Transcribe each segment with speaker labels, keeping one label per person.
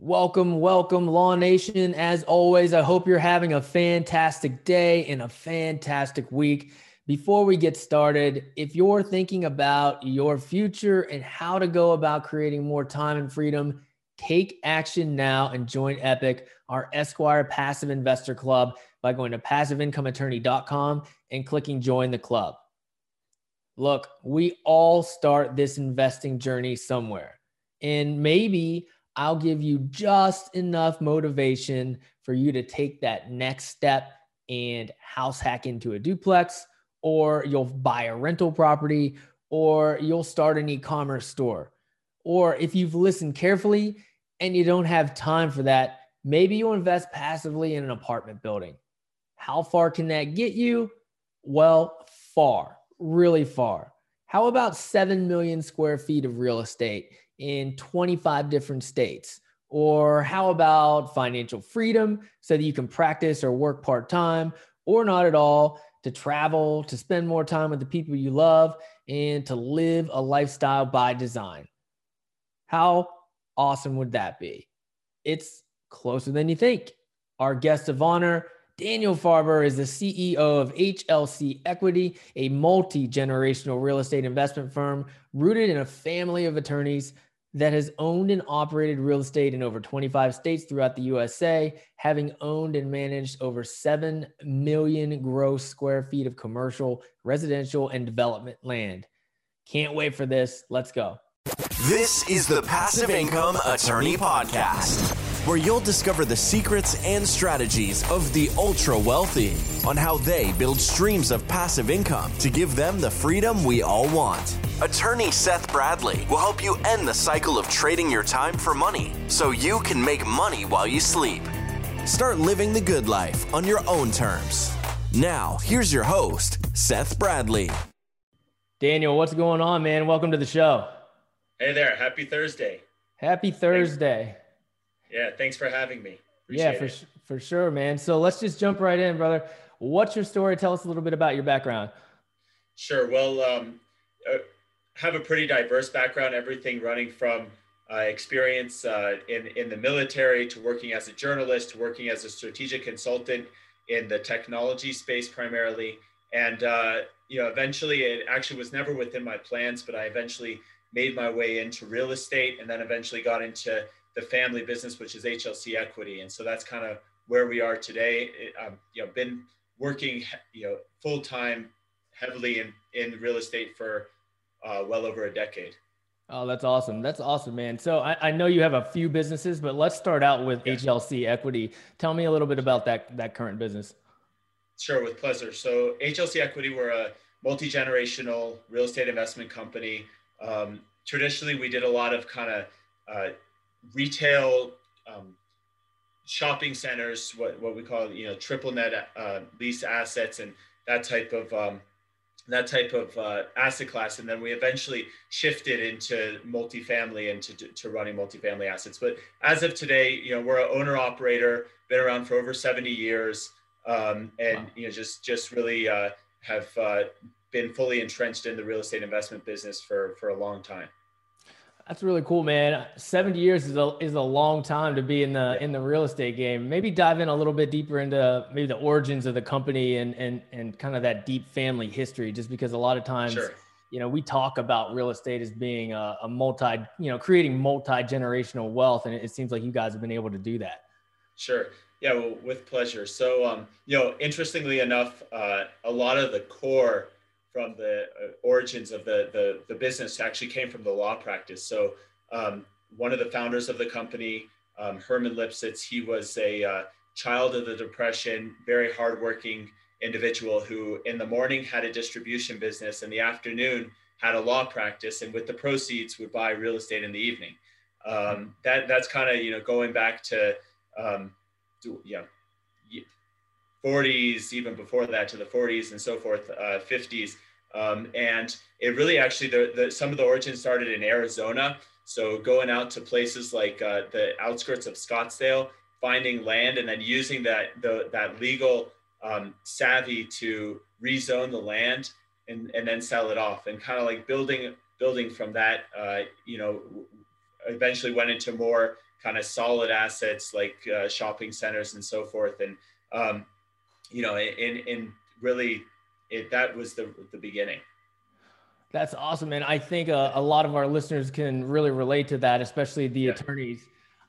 Speaker 1: Welcome, welcome, Law Nation. As always, I hope you're having a fantastic day and a fantastic week. Before we get started, if you're thinking about your future and how to go about creating more time and freedom, take action now and join Epic, our Esquire Passive Investor Club, by going to passiveincomeattorney.com and clicking join the club. Look, we all start this investing journey somewhere. And maybe I'll give you just enough motivation for you to take that next step and house hack into a duplex, or you'll buy a rental property, or you'll start an e commerce store. Or if you've listened carefully and you don't have time for that, maybe you'll invest passively in an apartment building. How far can that get you? Well, far, really far. How about 7 million square feet of real estate? In 25 different states? Or how about financial freedom so that you can practice or work part time or not at all, to travel, to spend more time with the people you love, and to live a lifestyle by design? How awesome would that be? It's closer than you think. Our guest of honor, Daniel Farber, is the CEO of HLC Equity, a multi generational real estate investment firm rooted in a family of attorneys that has owned and operated real estate in over 25 states throughout the USA, having owned and managed over 7 million gross square feet of commercial, residential, and development land. Can't wait for this. Let's go.
Speaker 2: This is the Passive Income Attorney Podcast, where you'll discover the secrets and strategies of the ultra wealthy on how they build streams of passive income to give them the freedom we all want. Attorney Seth Bradley will help you end the cycle of trading your time for money so you can make money while you sleep. Start living the good life on your own terms. Now, here's your host, Seth Bradley.
Speaker 1: Daniel, what's going on, man? Welcome to the show.
Speaker 3: Hey there. Happy Thursday.
Speaker 1: Happy Thursday.
Speaker 3: Thanks. Yeah, thanks for having me.
Speaker 1: Appreciate yeah, for, for sure, man. So let's just jump right in, brother. What's your story? Tell us a little bit about your background.
Speaker 3: Sure. Well, um, uh, have a pretty diverse background, everything running from uh, experience uh, in, in the military to working as a journalist to working as a strategic consultant in the technology space primarily. And, uh, you know, eventually it actually was never within my plans, but I eventually made my way into real estate and then eventually got into the family business, which is HLC Equity. And so that's kind of where we are today. I've um, you know, been working, you know, full time heavily in, in real estate for uh, well over a decade.
Speaker 1: Oh, that's awesome. That's awesome, man. So I, I, know you have a few businesses, but let's start out with yeah. HLC Equity. Tell me a little bit about that that current business.
Speaker 3: Sure, with pleasure. So HLC Equity, we're a multi-generational real estate investment company. Um, traditionally, we did a lot of kind of uh, retail um, shopping centers, what, what we call, you know, triple net uh, lease assets and that type of um, that type of uh, asset class. And then we eventually shifted into multifamily and to, to running multifamily assets. But as of today, you know, we're an owner operator, been around for over 70 years. Um, and, wow. you know, just, just really uh, have uh, been fully entrenched in the real estate investment business for, for a long time.
Speaker 1: That's really cool, man. 70 years is a, is a long time to be in the yeah. in the real estate game. Maybe dive in a little bit deeper into maybe the origins of the company and and and kind of that deep family history just because a lot of times sure. you know, we talk about real estate as being a, a multi, you know, creating multi-generational wealth and it, it, seems like you guys have been able to do that.
Speaker 3: Sure. Yeah, well, with pleasure. So um, you know, interestingly enough, uh, a lot of the core from the uh, origins of the, the, the business actually came from the law practice. So um, one of the founders of the company, um, Herman Lipsitz, he was a uh, child of the Depression, very hardworking individual who in the morning had a distribution business, in the afternoon had a law practice, and with the proceeds would buy real estate in the evening. Um, that that's kind of you know going back to um, you know 40s, even before that to the 40s and so forth, uh, 50s. Um, and it really actually, the, the, some of the origins started in Arizona. So going out to places like uh, the outskirts of Scottsdale, finding land and then using that, the, that legal um, savvy to rezone the land and, and then sell it off and kind of like building, building from that, uh, you know, eventually went into more kind of solid assets like uh, shopping centers and so forth. And um, you know, in in really, it that was the the beginning.
Speaker 1: That's awesome, and I think a, a lot of our listeners can really relate to that, especially the yeah. attorneys.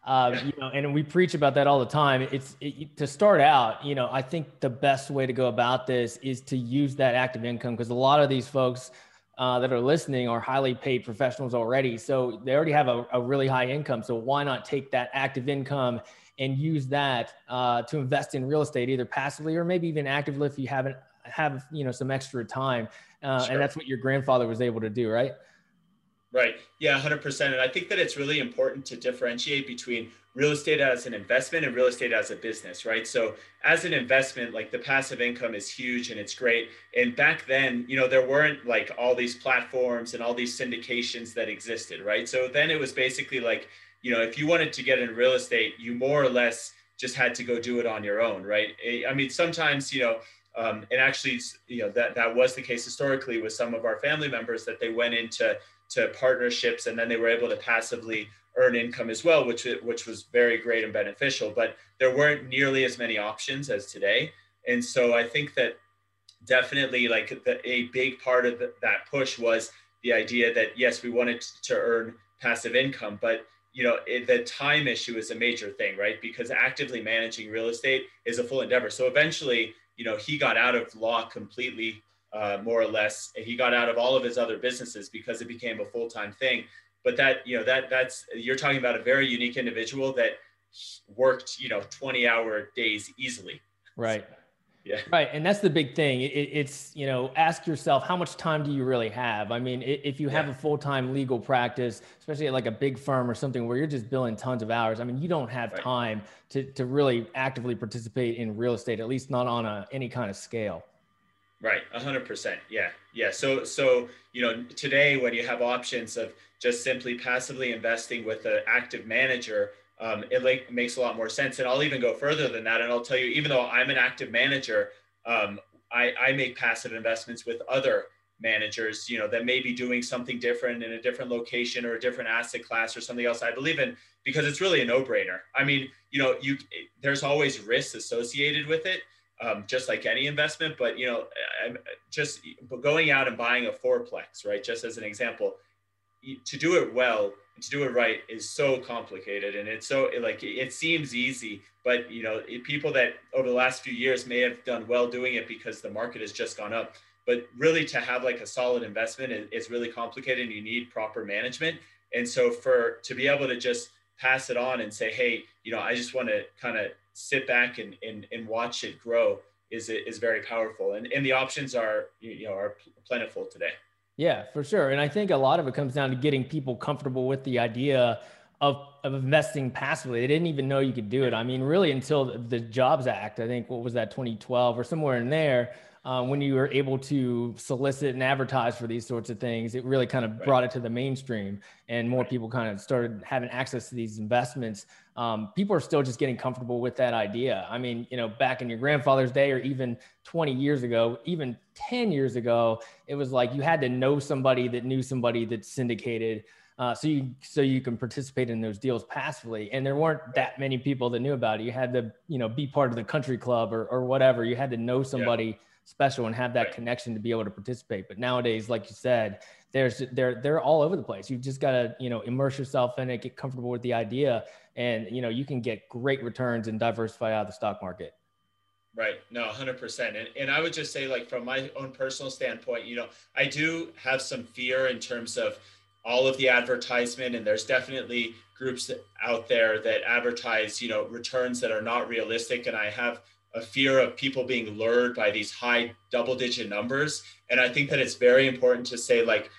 Speaker 1: Um, yeah. You know, and we preach about that all the time. It's it, to start out. You know, I think the best way to go about this is to use that active income because a lot of these folks uh, that are listening are highly paid professionals already. So they already have a, a, really high income. So why not take that active income and use that uh, to invest in real estate, either passively or maybe even actively if you haven't have you know some extra time. Uh, sure. And that's what your grandfather was able to do, right?
Speaker 3: Right. Yeah, 100%. And I think that it's really important to differentiate between real estate as an investment and real estate as a business, right? So, as an investment, like the passive income is huge and it's great. And back then, you know, there weren't like all these platforms and all these syndications that existed, right? So, then it was basically like, you know, if you wanted to get in real estate, you more or less just had to go do it on your own, right? I mean, sometimes, you know, um, and actually, you know, that that was the case historically with some of our family members that they went into to partnerships and then they were able to passively earn income as well which which was very great and beneficial. But there weren't nearly as many options as today. And so i think that definitely like the, a big part of the, that push was the idea that yes we wanted to earn passive income but you know it, the time issue is a major thing right? Because actively managing real estate is a full endeavor. So eventually you know he got out of law completely uh, more or less. He got out of all of his other businesses because it became a full time thing. But that you know that that's you're talking about a very unique individual that worked you know 20 hour days easily.
Speaker 1: Right. Yeah. Right. And that's the big thing. It, it's, you know, ask yourself, how much time do you really have? I mean, if you have yeah. a full time legal practice, especially at like a big firm or something where you're just billing tons of hours, I mean, you don't have right. time to, to really actively participate in real estate, at least not on a, any kind of scale.
Speaker 3: Right, a hundred percent. Yeah, yeah. So, so you know, today when you have options of just simply passively investing with an active manager, um, it like makes a lot more sense. And I'll even go further than that. And I'll tell you, even though I'm an active manager, um, I, I make passive investments with other managers, you know, that may be doing something different in a different location or a different asset class or something else I believe in because it's really a no-brainer. I mean, you know, you there's always risks associated with it um, just like any investment. But you know, I'm just going out and buying a fourplex, right? Just as an example, to do it well to do it right is so complicated, and it's so like it seems easy, but you know, people that over the last few years may have done well doing it because the market has just gone up. But really, to have like a solid investment is really complicated, and you need proper management. And so, for to be able to just pass it on and say, hey, you know, I just want to kind of sit back and, and, and watch it grow is is very powerful and, and the options are you know are plentiful today
Speaker 1: yeah for sure. And i think a lot of it comes down to getting people comfortable with the idea of, of investing passively. They didn't even know you could do it. I mean really until the jobs act i think what was that 2012 or somewhere in there uh, when you were able to solicit and advertise for these sorts of things, it really kind of right. brought it to the mainstream and more people kind of started having access to these investments. Um, people are still just getting comfortable with that idea. I mean, you know, back in your grandfather's day or even 20 years ago, even 10 years ago, it was like you had to know somebody that knew somebody that syndicated. Uh, so you so you can participate in those deals passively and there weren't that many people that knew about it you had to you know be part of the country club or, or whatever you had to know somebody yeah special and have that right. connection to be able to participate. But nowadays, like you said, there's they're they're all over the place. You've just got to you know immerse yourself in it, get comfortable with the idea, and you know you can get great returns and diversify out of the stock market.
Speaker 3: Right. No, 100%. And, and I would just say, like, from my own personal standpoint, you know, I do have some fear in terms of all of the advertisement. And there's definitely groups out there that advertise, you know, returns that are not realistic. And I have a fear of people being lured by these high double digit numbers. And I think that it's very important to say, like,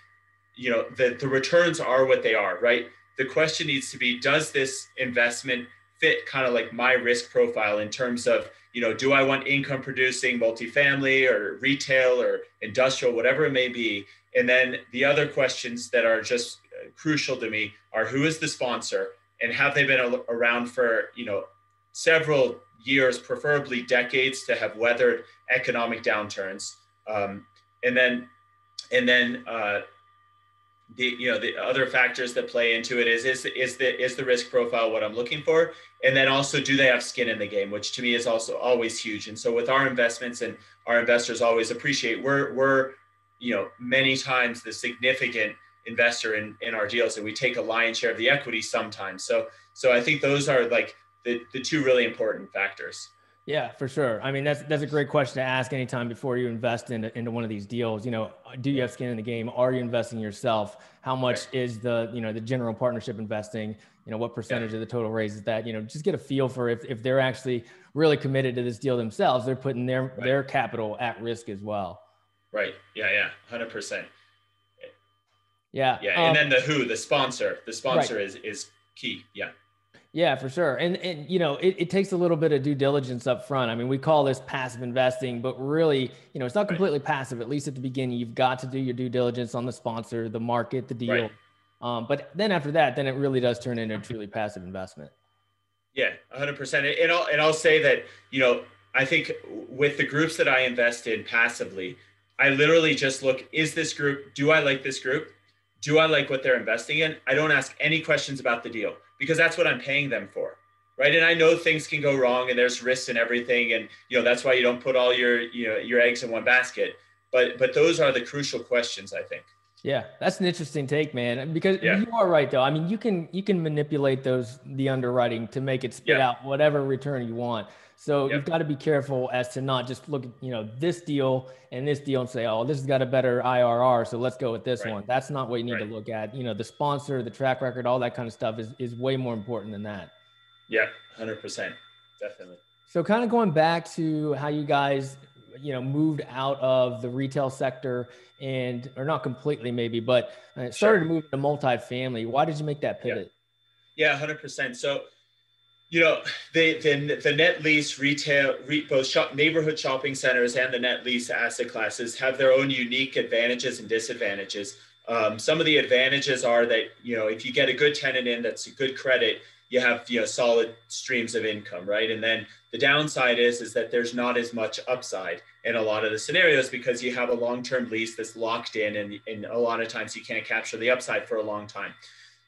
Speaker 3: you know, that the returns are what they are, right? The question needs to be does this investment fit kind of like my risk profile in terms of, you know, do I want income producing multifamily or retail or industrial, whatever it may be? And then the other questions that are just uh, crucial to me are who is the sponsor and have they been around for, you know, several years, preferably decades, to have weathered economic downturns. Um, and then, and then, uh, the you know the other factors that play into it is is is the is the risk profile what I'm looking for, and then also do they have skin in the game, which to me is also always huge. And so with our investments and our investors always appreciate we're we're you know many times the significant investor in in our deals, and we take a lion's share of the equity sometimes. So so I think those are like the the two really important factors.
Speaker 1: Yeah, for sure. I mean, that's that's a great question to ask anytime before you invest into, into one of these deals. You know, do you have skin in the game? Are you investing yourself? How much right. is the you know the general partnership investing? You know, what percentage yeah. of the total raise is that? You know, just get a feel for if if they're actually really committed to this deal themselves. They're putting their right. their capital at risk as well.
Speaker 3: Right. Yeah. Yeah. Hundred percent.
Speaker 1: Yeah.
Speaker 3: Yeah. Um, and then the who, the sponsor. The sponsor right. is is key. Yeah.
Speaker 1: Yeah, for sure. And and you know, it, it takes a little bit of due diligence up front. I mean, we call this passive investing, but really, you know, it's not completely right. passive. At least at the beginning, you've got to do your due diligence on the sponsor, the market, the deal. Right. Um, but then after that, then it really does turn into a truly passive investment.
Speaker 3: Yeah, 100%. And I'll, and I'll say that, you know, I think with the groups that I invest in passively, I literally just look, is this group, do I like this group? Do I like what they're investing in? I don't ask any questions about the deal because that's what I'm paying them for. Right. And I know things can go wrong and there's risks and everything. And, you know, that's why you don't put all your, you know, your eggs in one basket. But, but those are the crucial questions, I think.
Speaker 1: Yeah, that's an interesting take, man. Uh, because yeah. you are right, though. I mean, you can you can manipulate those the underwriting to make it spit yeah. out whatever return you want. So you've got to be careful as to not just look at, you know, this deal and this deal and say, oh, this has got a better IRR. So let's go with this right. one. That's not what you need right. to look at. You know, the sponsor, the track record, all that kind of stuff is, is way more important than that.
Speaker 3: Yeah, 100%. Definitely.
Speaker 1: So kind of going back to how you guys, you know, moved out of the retail sector and, or not completely maybe, but uh, started sure. to move to multifamily. Why did you make that pivot?
Speaker 3: Yeah, yeah 100%. So, you know, the, the, the net lease retail, re, both shop, neighborhood shopping centers and the net lease asset classes have their own unique advantages and disadvantages. Um, some of the advantages are that, you know, if you get a good tenant in that's a good credit, you have, you know, solid streams of income, right? And then the downside is, is that there's not as much upside in a lot of the scenarios because you have a long-term lease that's locked in and, and a lot of times you can't capture the upside for a long time.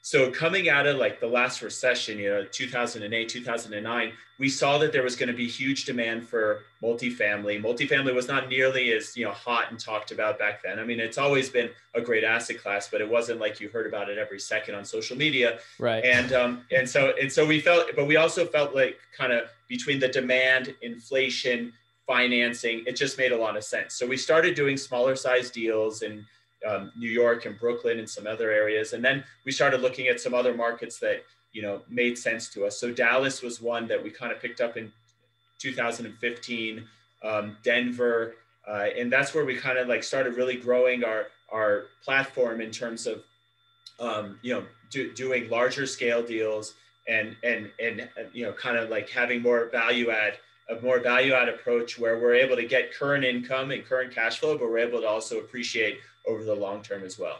Speaker 3: So coming out of like the last recession, you know, 2008, 2009, we saw that there was going to be huge demand for multifamily. Multifamily was not nearly as, you know, hot and talked about back then. I mean, it's always been a great asset class, but it wasn't like you heard about it every second on social media.
Speaker 1: Right.
Speaker 3: And um and so and so we felt but we also felt like kind of between the demand, inflation, financing, it just made a lot of sense. So we started doing smaller size deals and um, New York and Brooklyn and some other areas. And then we started looking at some other markets that, you know, made sense to us. So Dallas was one that we kind of picked up in 2015, um, Denver. Uh, and that's where we kind of like started really growing our, our platform in terms of, um, you know, do, doing larger scale deals and, and, and, you know, kind of like having more value add a more value add approach where we're able to get current income and current cash flow, but we're able to also appreciate over the long term as well.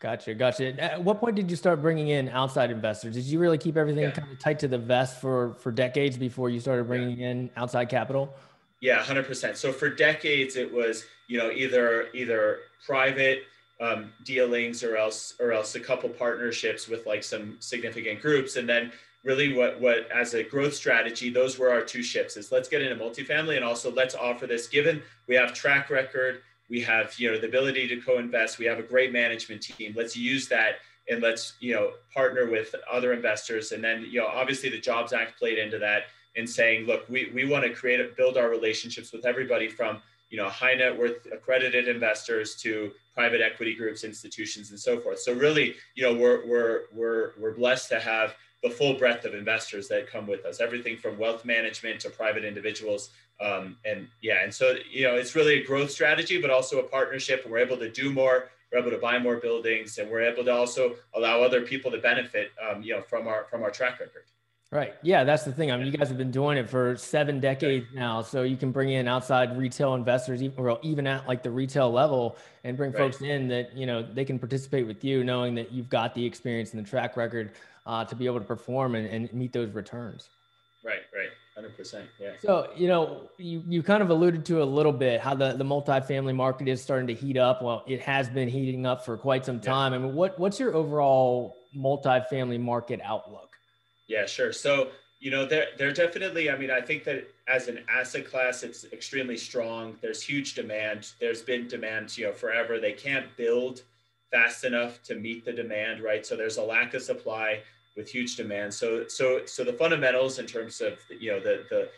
Speaker 1: Gotcha, gotcha. At what point did you start bringing in outside investors? Did you really keep everything yeah. kind of tight to the vest for for decades before you started bringing yeah. in outside capital?
Speaker 3: Yeah, hundred percent. So for decades, it was you know either either private um, dealings or else or else a couple partnerships with like some significant groups, and then really what what as a growth strategy, those were our two ships: is let's get into multifamily and also let's offer this. Given we have track record we have you know the ability to co-invest we have a great management team let's use that and let's you know partner with other investors and then you know obviously the jobs act played into that in saying look we, we want to create a, build our relationships with everybody from you know high net worth accredited investors to private equity groups institutions and so forth so really you know we're we're we're, we're blessed to have the full breadth of investors that come with us everything from wealth management to private individuals um, and yeah, and so you know, it's really a growth strategy, but also a partnership. We're able to do more. We're able to buy more buildings, and we're able to also allow other people to benefit, um, you know, from our from our track record.
Speaker 1: Right. Yeah, that's the thing. I mean, you guys have been doing it for seven decades now, so you can bring in outside retail investors, or even at like the retail level, and bring right. folks in that you know they can participate with you, knowing that you've got the experience and the track record uh, to be able to perform and, and meet those returns.
Speaker 3: Right. Right. 100%. Yeah.
Speaker 1: So, you know, you, you kind of alluded to a little bit how the, the multifamily market is starting to heat up. Well, it has been heating up for quite some time. Yeah. I mean, what, what's your overall multifamily market outlook?
Speaker 3: Yeah, sure. So, you know, they're, they're definitely, I mean, I think that as an asset class, it's extremely strong. There's huge demand. There's been demand, you know, forever. They can't build fast enough to meet the demand, right? So there's a lack of supply with huge demand. So so so the fundamentals in terms of you know the the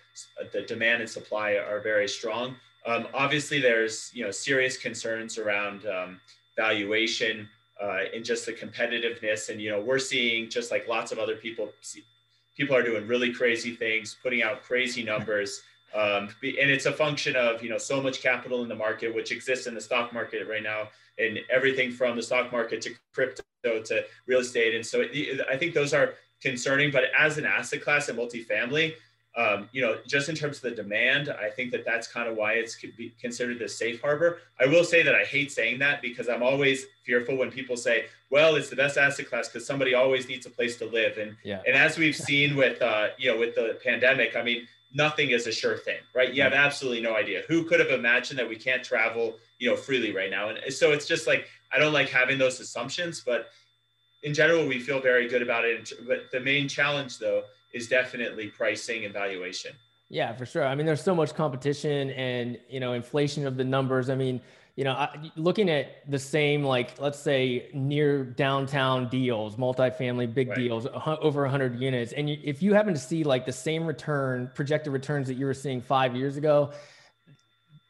Speaker 3: the demand and supply are very strong. Um, obviously, there's you know serious concerns around um, valuation uh, and just the competitiveness. And you know we're seeing just like lots of other people, people are doing really crazy things, putting out crazy numbers. Um, and it's a function of you know so much capital in the market, which exists in the stock market right now, and everything from the stock market to crypto to real estate. And so it, I think those are concerning. But as an asset class and multifamily, um, you know, just in terms of the demand, I think that that's kind of why it's could be considered the safe harbor. I will say that I hate saying that because I'm always fearful when people say, "Well, it's the best asset class because somebody always needs a place to live." And yeah. and as we've seen with uh, you know with the pandemic, I mean, nothing is a sure thing, right? You have mm. absolutely no idea. Who could have imagined that we can't travel, you know, freely right now? And so it's just like I don't like having those assumptions, but in general, we feel very good about it. But the main challenge, though, is definitely pricing and valuation.
Speaker 1: Yeah, for sure. I mean, there's so much competition and you know inflation of the numbers. I mean, you know, I, looking at the same like let's say near downtown deals, multifamily big right. deals, over 100 units, and you, if you happen to see like the same return projected returns that you were seeing five years ago,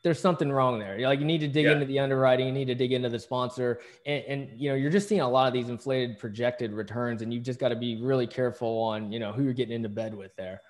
Speaker 1: there's something wrong there. Like you need to dig yeah. into the underwriting, you need to dig into the sponsor, and, and, you know you're just seeing a lot of these inflated projected returns, and you've just got to be really careful on you know who you're getting into bed with there.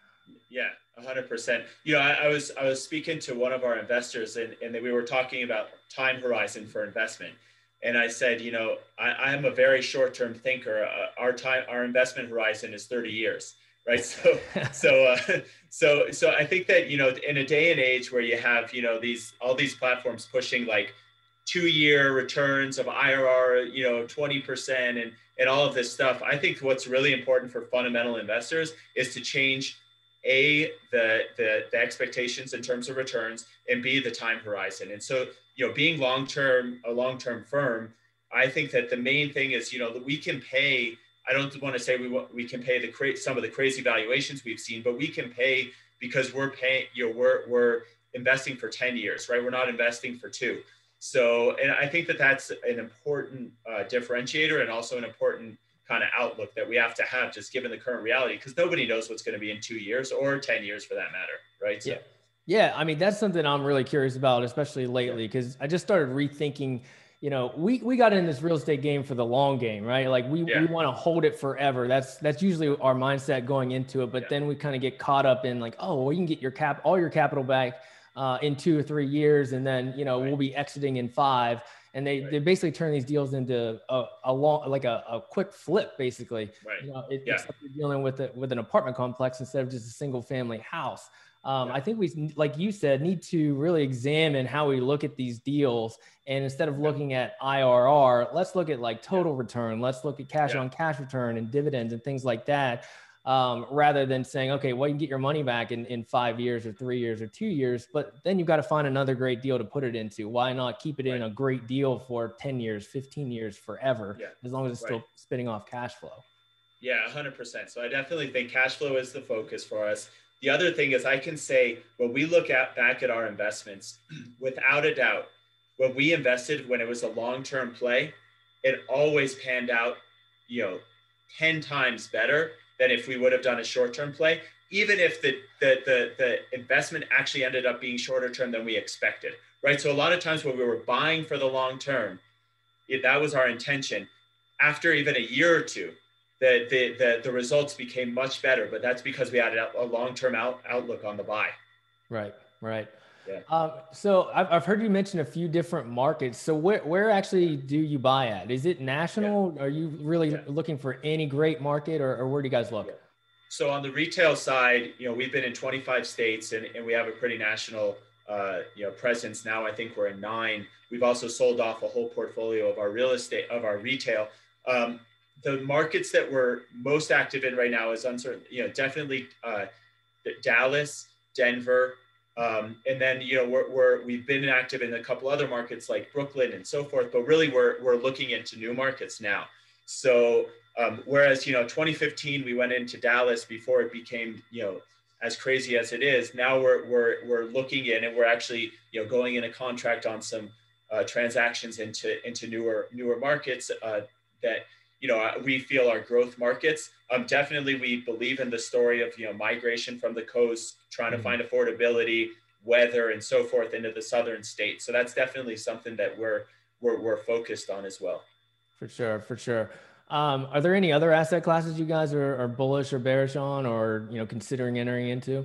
Speaker 3: Yeah, hundred percent. You know, I, I, was I was speaking to one of our investors, and and we were talking about time horizon for investment, and I said, you know, I, am a very short term thinker. Uh, our time, our investment horizon is 30 years right so so uh, so so i think that you know in a day and age where you have you know these all these platforms pushing like two year returns of irr you know 20% and and all of this stuff i think what's really important for fundamental investors is to change a the the, the expectations in terms of returns and b the time horizon and so you know being long term a long term firm i think that the main thing is you know that we can pay I don't want to say we we can pay the cra- some of the crazy valuations we've seen, but we can pay because we're paying. You know, we're we're investing for ten years, right? We're not investing for two. So, and I think that that's an important uh, differentiator and also an important kind of outlook that we have to have, just given the current reality, because nobody knows what's going to be in two years or ten years for that matter, right?
Speaker 1: So, yeah. Yeah, I mean that's something I'm really curious about, especially lately, because I just started rethinking you know, we we got in this real estate game for the long game, right? Like we, yeah. we want to hold it forever. That's that's usually our mindset going into it. But yeah. then we kind of get caught up in like, oh, well, you can get your cap all your capital back uh, in two or three years, and then you know right. we'll be exiting in five. And they, right. they basically turn these deals into a, a long like a, a quick flip, basically.
Speaker 3: Right.
Speaker 1: You know, it, yeah. it's like you're dealing with it with an apartment complex instead of just a single family house. Um, I think we, like you said, need to really examine how we look at these deals. And instead of looking at IRR, let's look at like total return. Let's look at cash yeah. on cash return and dividends and things like that. Um, rather than saying, okay, well, you can get your money back in, in five years or three years or two years, but then you've got to find another great deal to put it into. Why not keep it right. in a great deal for 10 years, 15 years, forever, yeah. as long as it's right. still spitting off cash flow?
Speaker 3: Yeah, 100%. So I definitely think cash flow is the focus for us. The other thing is I can say when we look at back at our investments, without a doubt, when we invested when it was a long-term play, it always panned out, you know, 10 times better than if we would have done a short-term play, even if the the the, the investment actually ended up being shorter term than we expected. Right. So a lot of times when we were buying for the long term, it, that was our intention. After even a year or two, the, the, the, the results became much better, but that's because we had a, long-term out, outlook on the buy.
Speaker 1: Right, right. Yeah. Um, so I've, I've heard you mention a few different markets. So where, where actually do you buy at? Is it national? Yeah. Are you really yeah. looking for any great market or, or where do you guys look?
Speaker 3: So on the retail side, you know, we've been in 25 states and, and we have a pretty national, uh, you know, presence. Now I think we're in nine. We've also sold off a whole portfolio of our real estate, of our retail. Um, the markets that we're most active in right now is uncertain, you know, definitely uh, Dallas, Denver, um, and then you know we're, we're we've been active in a couple other markets like Brooklyn and so forth. But really, we're we're looking into new markets now. So um, whereas you know 2015 we went into Dallas before it became you know as crazy as it is. Now we're we're we're looking in and we're actually you know going in a contract on some uh, transactions into into newer newer markets uh, that you know we feel are growth markets. Um, definitely, we believe in the story of you know migration from the coast, trying to mm-hmm. find affordability, weather, and so forth into the southern states. So that's definitely something that we're we're, we're focused on as well.
Speaker 1: For sure, for sure. Um, are there any other asset classes you guys are, are bullish or bearish on, or you know considering entering into?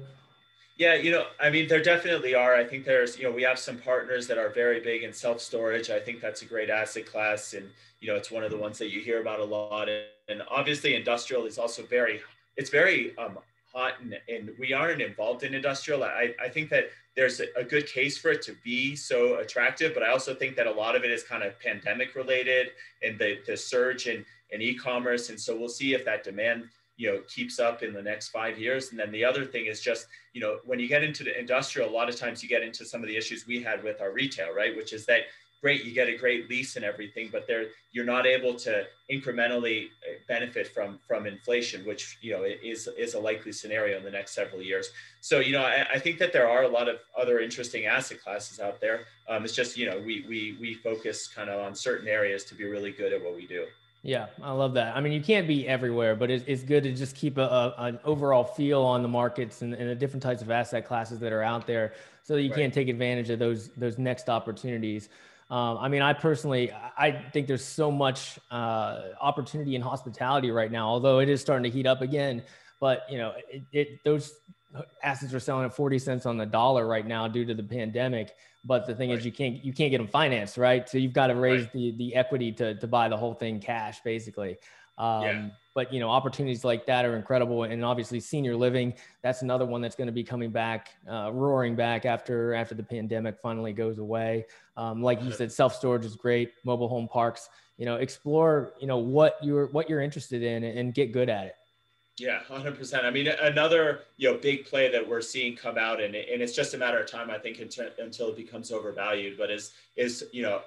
Speaker 3: Yeah, you know, I mean, there definitely are. I think there's, you know, we have some partners that are very big in self storage. I think that's a great asset class, and you know, it's one of the ones that you hear about a lot. And obviously, industrial is also very, it's very um, hot, and, and we aren't involved in industrial. I, I think that there's a good case for it to be so attractive, but I also think that a lot of it is kind of pandemic related and the the surge in in e-commerce, and so we'll see if that demand you know keeps up in the next five years. And then the other thing is just you know when you get into the industrial a lot of times you get into some of the issues we had with our retail right? Which is that great you get a great lease and everything but there you're not able to incrementally uh, benefit from from inflation which you know is is a likely scenario in the next several years. So you know i, I think that there are a lot of other interesting asset classes out there. Um, it's just you know we we we focus kind of on certain areas to be really good at what we do
Speaker 1: yeah, I love that. I mean, you can't be everywhere, but it's, it's good to just keep a, a an overall feel on the markets and, and, the different types of asset classes that are out there, so that you right. can take advantage of those those next opportunities. Um, I mean, I personally, I think there's so much uh, opportunity in hospitality right now, although it is starting to heat up again. But you know, it, it those assets are selling at 40 cents on the dollar right now due to the pandemic. But the thing right. is, you can't you can't get them financed, right? So you've got to raise right. the the equity to to buy the whole thing cash, basically. Um, yeah. But you know, opportunities like that are incredible, and obviously, senior living that's another one that's going to be coming back, uh, roaring back after after the pandemic finally goes away. Um, like you said, self storage is great. Mobile home parks, you know, explore you know what you're what you're interested in and get good at it.
Speaker 3: Yeah, 100%. I mean, another you know big play that we're seeing come out, and, and it's just a matter of time, I think, until, until it becomes overvalued. But is is you know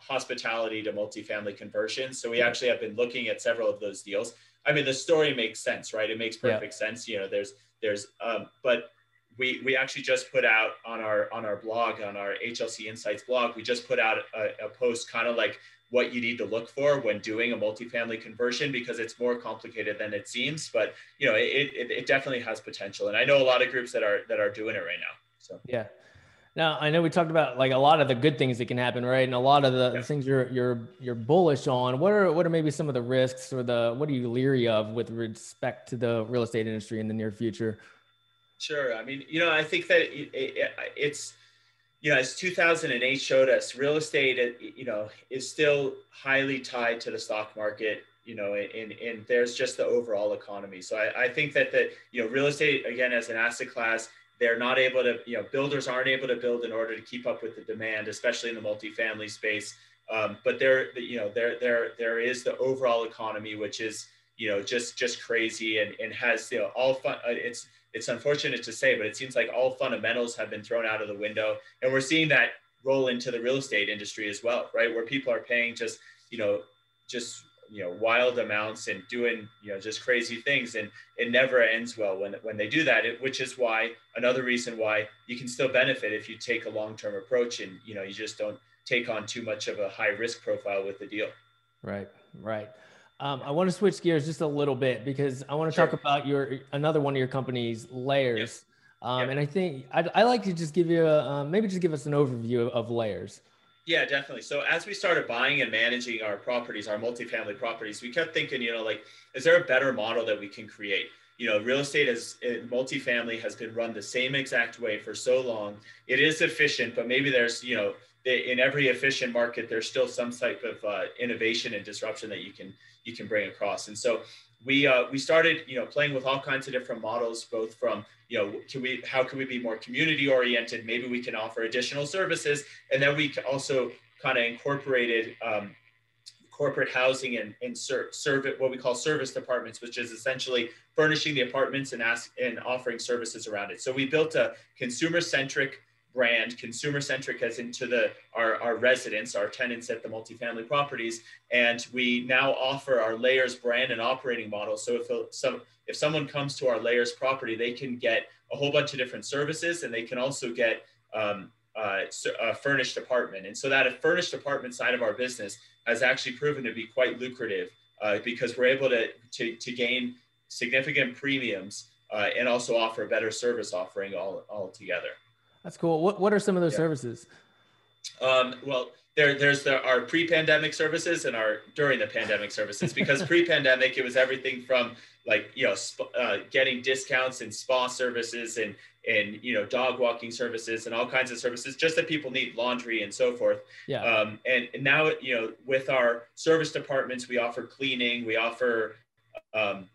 Speaker 3: hospitality to multifamily conversion. So we actually have been looking at several of those deals. I mean, the story makes sense, right? It makes perfect yeah. sense. You know, there's there's um, but we we actually just put out on our on our blog on our HLC Insights blog, we just put out a, a post kind of like what you need to look for when doing a multifamily conversion because it's more complicated than it seems. But you know, it, it, it definitely has potential, and I know a lot of groups that are that are doing it right now. So
Speaker 1: yeah. Now I know we talked about like a lot of the good things that can happen, right? And a lot of the yeah. things you're you're you're bullish on. What are what are maybe some of the risks or the what are you leery of with respect to the real estate industry in the near future?
Speaker 3: Sure. I mean, you know, I think that it, it, it's you know, as 2008 showed us, real estate, you know, is still highly tied to the stock market, you know, and, and there's just the overall economy. So I, I think that, that, you know, real estate, again, as an asset class, they're not able to, you know, builders aren't able to build in order to keep up with the demand, especially in the multifamily space. Um, but there, you know, there, there, there is the overall economy, which is, you know, just, just crazy and, and has, you know, all fun. Uh, it's, it's unfortunate to say, but it seems like all fundamentals have been thrown out of the window. And we're seeing that roll into the real estate industry as well, right? Where people are paying just, you know, just you know wild amounts and doing you know just crazy things and it never ends well when when they do that it, which is why another reason why you can still benefit if you take a long-term approach and you know you just don't take on too much of a high risk profile with the deal
Speaker 1: right right um, I want to switch gears just a little bit because I want to sure. talk about your another one of your companies, Layers. Yes. Um, yep. And I think I'd, I like to just give you a, um, maybe just give us an overview of, of Layers.
Speaker 3: Yeah, definitely. So as we started buying and managing our properties, our multifamily properties, we kept thinking, you know, like, is there a better model that we can create? You know, real estate as multifamily has been run the same exact way for so long. It is efficient, but maybe there's, you know, in every efficient market, there's still some type of uh, innovation and disruption that you can you can bring across. And so we uh, we started you know playing with all kinds of different models, both from you know can we how can we be more community oriented? Maybe we can offer additional services, and then we also kind of incorporated um, corporate housing and, and ser- serve what we call serviced apartments, which is essentially furnishing the apartments and ask and offering services around it. So we built a consumer centric brand, consumer centric as into the our, our residents, our tenants at the multifamily properties, and we now offer our layers brand and operating model. So if if someone comes to our layers property, they can get a whole bunch of different services, and they can also get um, uh, a furnished apartment. And so that furnished apartment side of our business has actually proven to be quite lucrative uh, because we're able to, to, to gain significant premiums uh, and also offer a better service offering all, all together.
Speaker 1: That's cool. What, what are some of those yeah. services?
Speaker 3: Um, well, there, there's the, our pre-pandemic services and our during the pandemic services because pre-pandemic it was everything from like you know sp- uh, getting discounts and spa services and and you know dog walking services and all kinds of services just that people need laundry and so forth
Speaker 1: yeah
Speaker 3: um, and, and now you know with our serviced apartments we offer cleaning we offer um,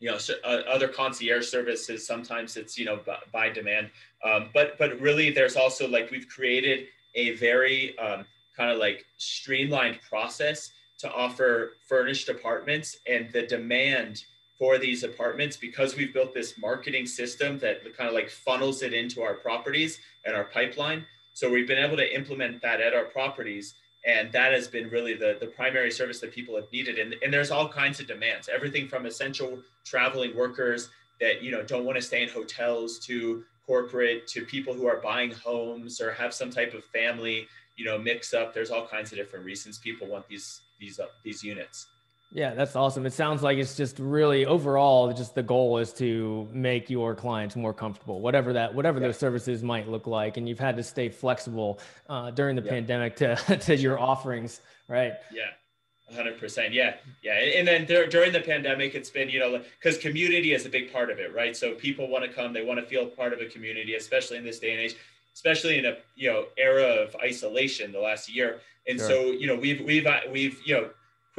Speaker 3: you know uh, other concierge services sometimes it's you know by, by demand um, but but really there's also like we've created a very um, kind of like streamlined process to offer furnished apartments and the demand for these apartments because we've built this marketing system that kind of like funnels it into our properties and our pipeline. So we've been able to implement that at our properties. And that has been really the, the primary service that people have needed. And, and there's all kinds of demands, everything from essential traveling workers that you know don't want to stay in hotels to corporate to people who are buying homes or have some type of family you know mix up. There's all kinds of different reasons people want these these uh, these units
Speaker 1: yeah, that's awesome. It sounds like it's just really overall, just the goal is to make your clients more comfortable, whatever that, whatever yeah. those services might look like. And you've had to stay flexible uh, during the yeah. pandemic to to your offerings, right?
Speaker 3: Yeah. 100% yeah yeah and then there, during the pandemic it's been you know because community is a big part of it right so people want to come they want to feel part of a community especially in this day and age especially in a you know era of isolation the last year and sure. so you know we've we've we've you know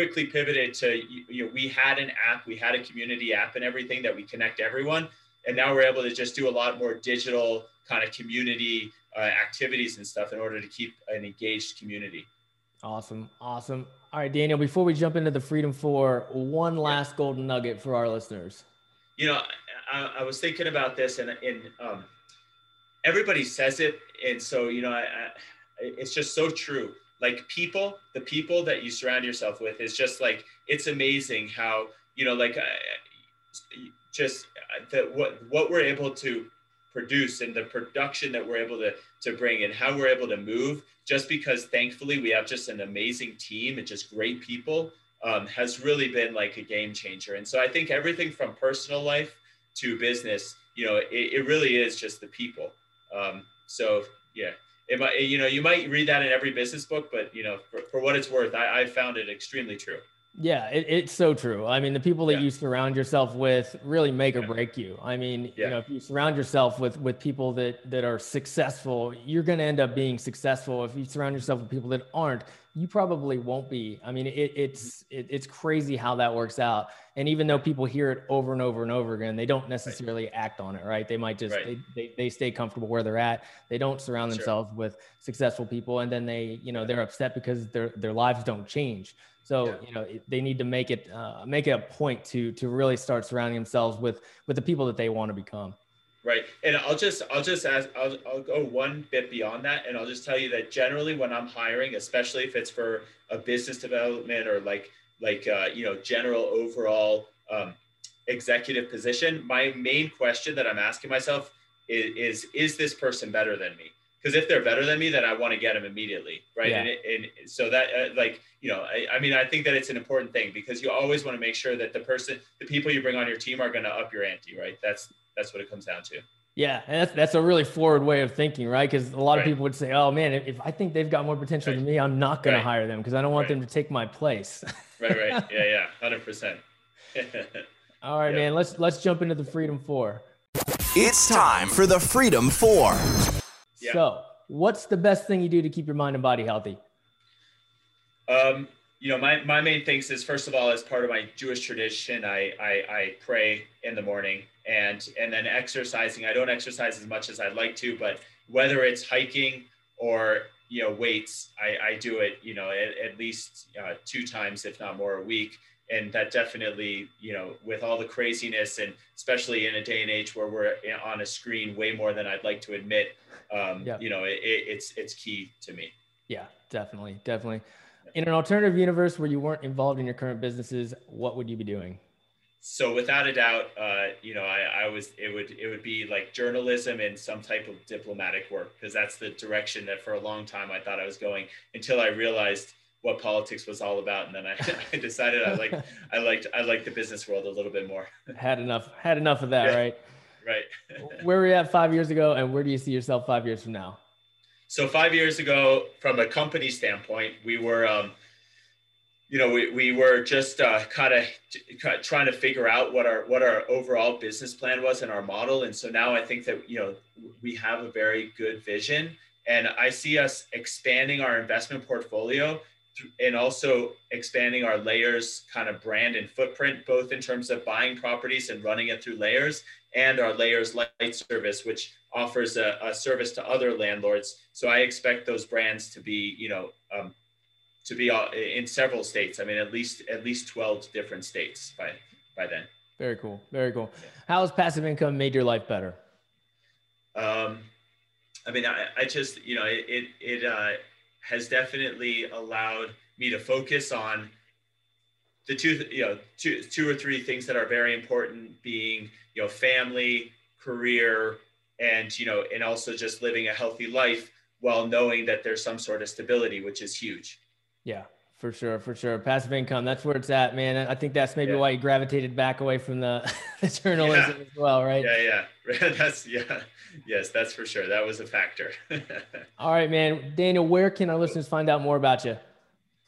Speaker 3: quickly pivoted to you know we had an app we had a community app and everything that we connect everyone. And now we're able to just do a lot more digital kind of community uh, activities and stuff in order to keep an engaged community.
Speaker 1: Awesome awesome. All right daniel before we jump into the freedom for one last golden nugget for our listeners.
Speaker 3: You know i, I was thinking about this and, and um, everybody says it and so you know I, I, it's just so true like people the people that you surround yourself with is just like it's amazing how you know like uh, just uh, that what what we're able to produce and the production that we're able to to bring and how we're able to move just because thankfully we have just an amazing team and just great people um, has really been like a game changer. And so i think everything from personal life to business you know it, it really is just the people. Um, so yeah it might, you know, you might read that in every business book, but you know, for, for what it's worth, I, I found it extremely true.
Speaker 1: Yeah, it, it's so true. I mean, the people that yeah. you surround yourself with really make or break you. I mean, yeah. you know, if you surround yourself with with people that that are successful, you're going to end up being successful. If you surround yourself with people that aren't, you probably won't be. I mean, it, it's it, it's crazy how that works out. And even though people hear it over and over and over again, they don't necessarily right. act on it, right? They might just right. they, they, they stay comfortable where they're at. They don't surround themselves sure. with successful people, and then they you know they're upset because their their lives don't change. So yeah. you know they need to make it uh, make it a point to to really start surrounding themselves with with the people that they want to become.
Speaker 3: Right. And I'll just I'll just ask I'll, I'll go one bit beyond that and I'll just tell you that generally when I'm hiring, especially if it's for a business development or like like uh, you know general overall um, executive position, my main question that I'm asking myself is is, is this person better than me? Because if they're better than me, then I want to get them immediately, right? Yeah. And, it, and so that uh, like you know I, I mean I think that it's an important thing because you always want to make sure that the person the people you bring on your team are going to up your ante, right? That's that's what it comes down to.
Speaker 1: Yeah, and that's that's a really forward way of thinking, right? Because a lot right. of people would say, "Oh man, if, if, I think they've got more potential right. than me, I'm not going right. to hire them because I don't want them to take my place."
Speaker 3: right, right, yeah, yeah, hundred percent.
Speaker 1: All right, man. Let's let's jump into the Freedom Four.
Speaker 2: It's time for the Freedom Four.
Speaker 1: So, what's the best thing you do to keep your mind and body healthy?
Speaker 3: Um, you know, my, my main things is first of all, as part of my Jewish tradition, I, I, I pray in the morning and, and then exercising. I don't exercise as much as I'd like to, but whether it's hiking or, you know weights, I, I do it you know at, at least uh, two times, if not more, a week. And that definitely you know with all the craziness and especially in a day and age where we're on a screen way more than i'd like to admit um, yeah. you know it, it's it's key to me.
Speaker 1: Yeah definitely definitely. In an alternative universe where you weren't involved in your current businesses what would you be doing
Speaker 3: so without a doubt uh, you know I, I was it would it would be like journalism and some type of diplomatic work because that's the direction that for a long time i thought i was going until i realized what politics was all about, and then I, I decided I like I liked I liked the business world a little bit more.
Speaker 1: had enough had enough of that, yeah. right?
Speaker 3: Right.
Speaker 1: where were you at five years ago, and where do you see yourself five years from now?
Speaker 3: So five years ago, from a company standpoint, we were, um, you know, we, we were just uh, kind of trying to figure out what our what our overall business plan was and our model. And so now I think that you know we have a very good vision, and I see us expanding our investment portfolio and also expanding our layers kind of brand and footprint, both in terms of buying properties and running it through layers, and our layers light service, which offers a, a service to other landlords. So I expect those brands to be, you know, um, to be in several states. I mean, at least at least twelve different states by by then.
Speaker 1: Very cool. Very cool. How has passive income made your life better?
Speaker 3: Um, I mean, I, I just, you know, it, it, it uh, has definitely allowed me to focus on the two you know two two or three things that are very important being you know family career and you know and also just living a healthy life while knowing that there's some sort of stability which is huge
Speaker 1: yeah for sure for sure passive income that's where it's at man i think that's maybe yeah. why you gravitated back away from the, the journalism yeah. as well right
Speaker 3: yeah yeah that's yeah yes, that's for sure. That was a factor.
Speaker 1: All right, man. Daniel, where can our listeners find out more about you?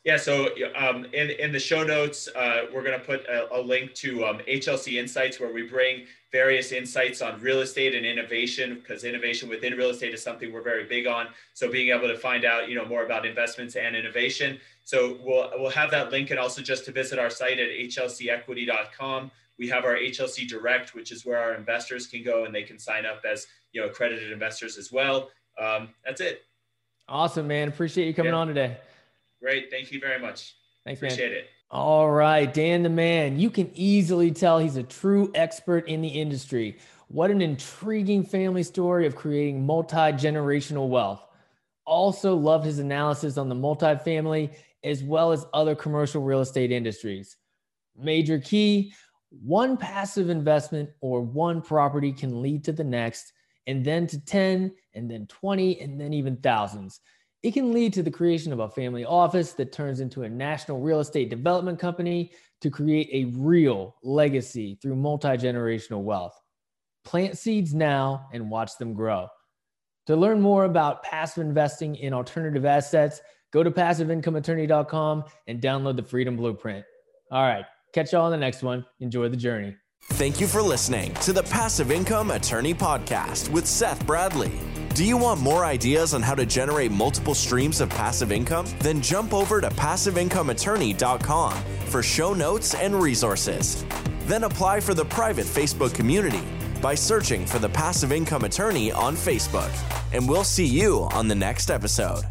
Speaker 3: Yeah, so um, in, in the show notes, uh, we're going to put a, a, link to um, HLC Insights, where we bring various insights on real estate and innovation, because innovation within real estate is something we're very big on. So being able to find out, you know, more about investments and innovation. So we'll we'll have that link, and also just to visit our site at hlcequity.com. We have our HLC Direct, which is where our investors can go and they can sign up as you know accredited investors as well. Um, that's it.
Speaker 1: Awesome, man. Appreciate you coming yeah. on today.
Speaker 3: Great. Thank you very much.
Speaker 1: Thanks,
Speaker 3: Appreciate
Speaker 1: man.
Speaker 3: it.
Speaker 1: All right, Dan the man. You can easily tell he's a true expert in the industry. What an intriguing family story of creating multi generational wealth. Also, loved his analysis on the multifamily as well as other commercial real estate industries. Major key one passive investment or one property can lead to the next, and then to 10, and then 20, and then even thousands. It can lead to the creation of a family office that turns into a national real estate development company to create a real legacy through multi generational wealth. Plant seeds now and watch them grow. To learn more about passive investing in alternative assets, go to passiveincomeattorney.com and download the Freedom Blueprint. All right, Catch y'all on the next one. Enjoy the journey.
Speaker 2: Thank you for listening to the Passive Income Attorney Podcast with Seth Bradley. Do you want more ideas on how to generate multiple streams of passive income? Then jump over to passiveincomeattorney.com for show notes and resources. Then apply for the private Facebook community by searching for the Passive Income Attorney on Facebook. And we'll see you on the next episode.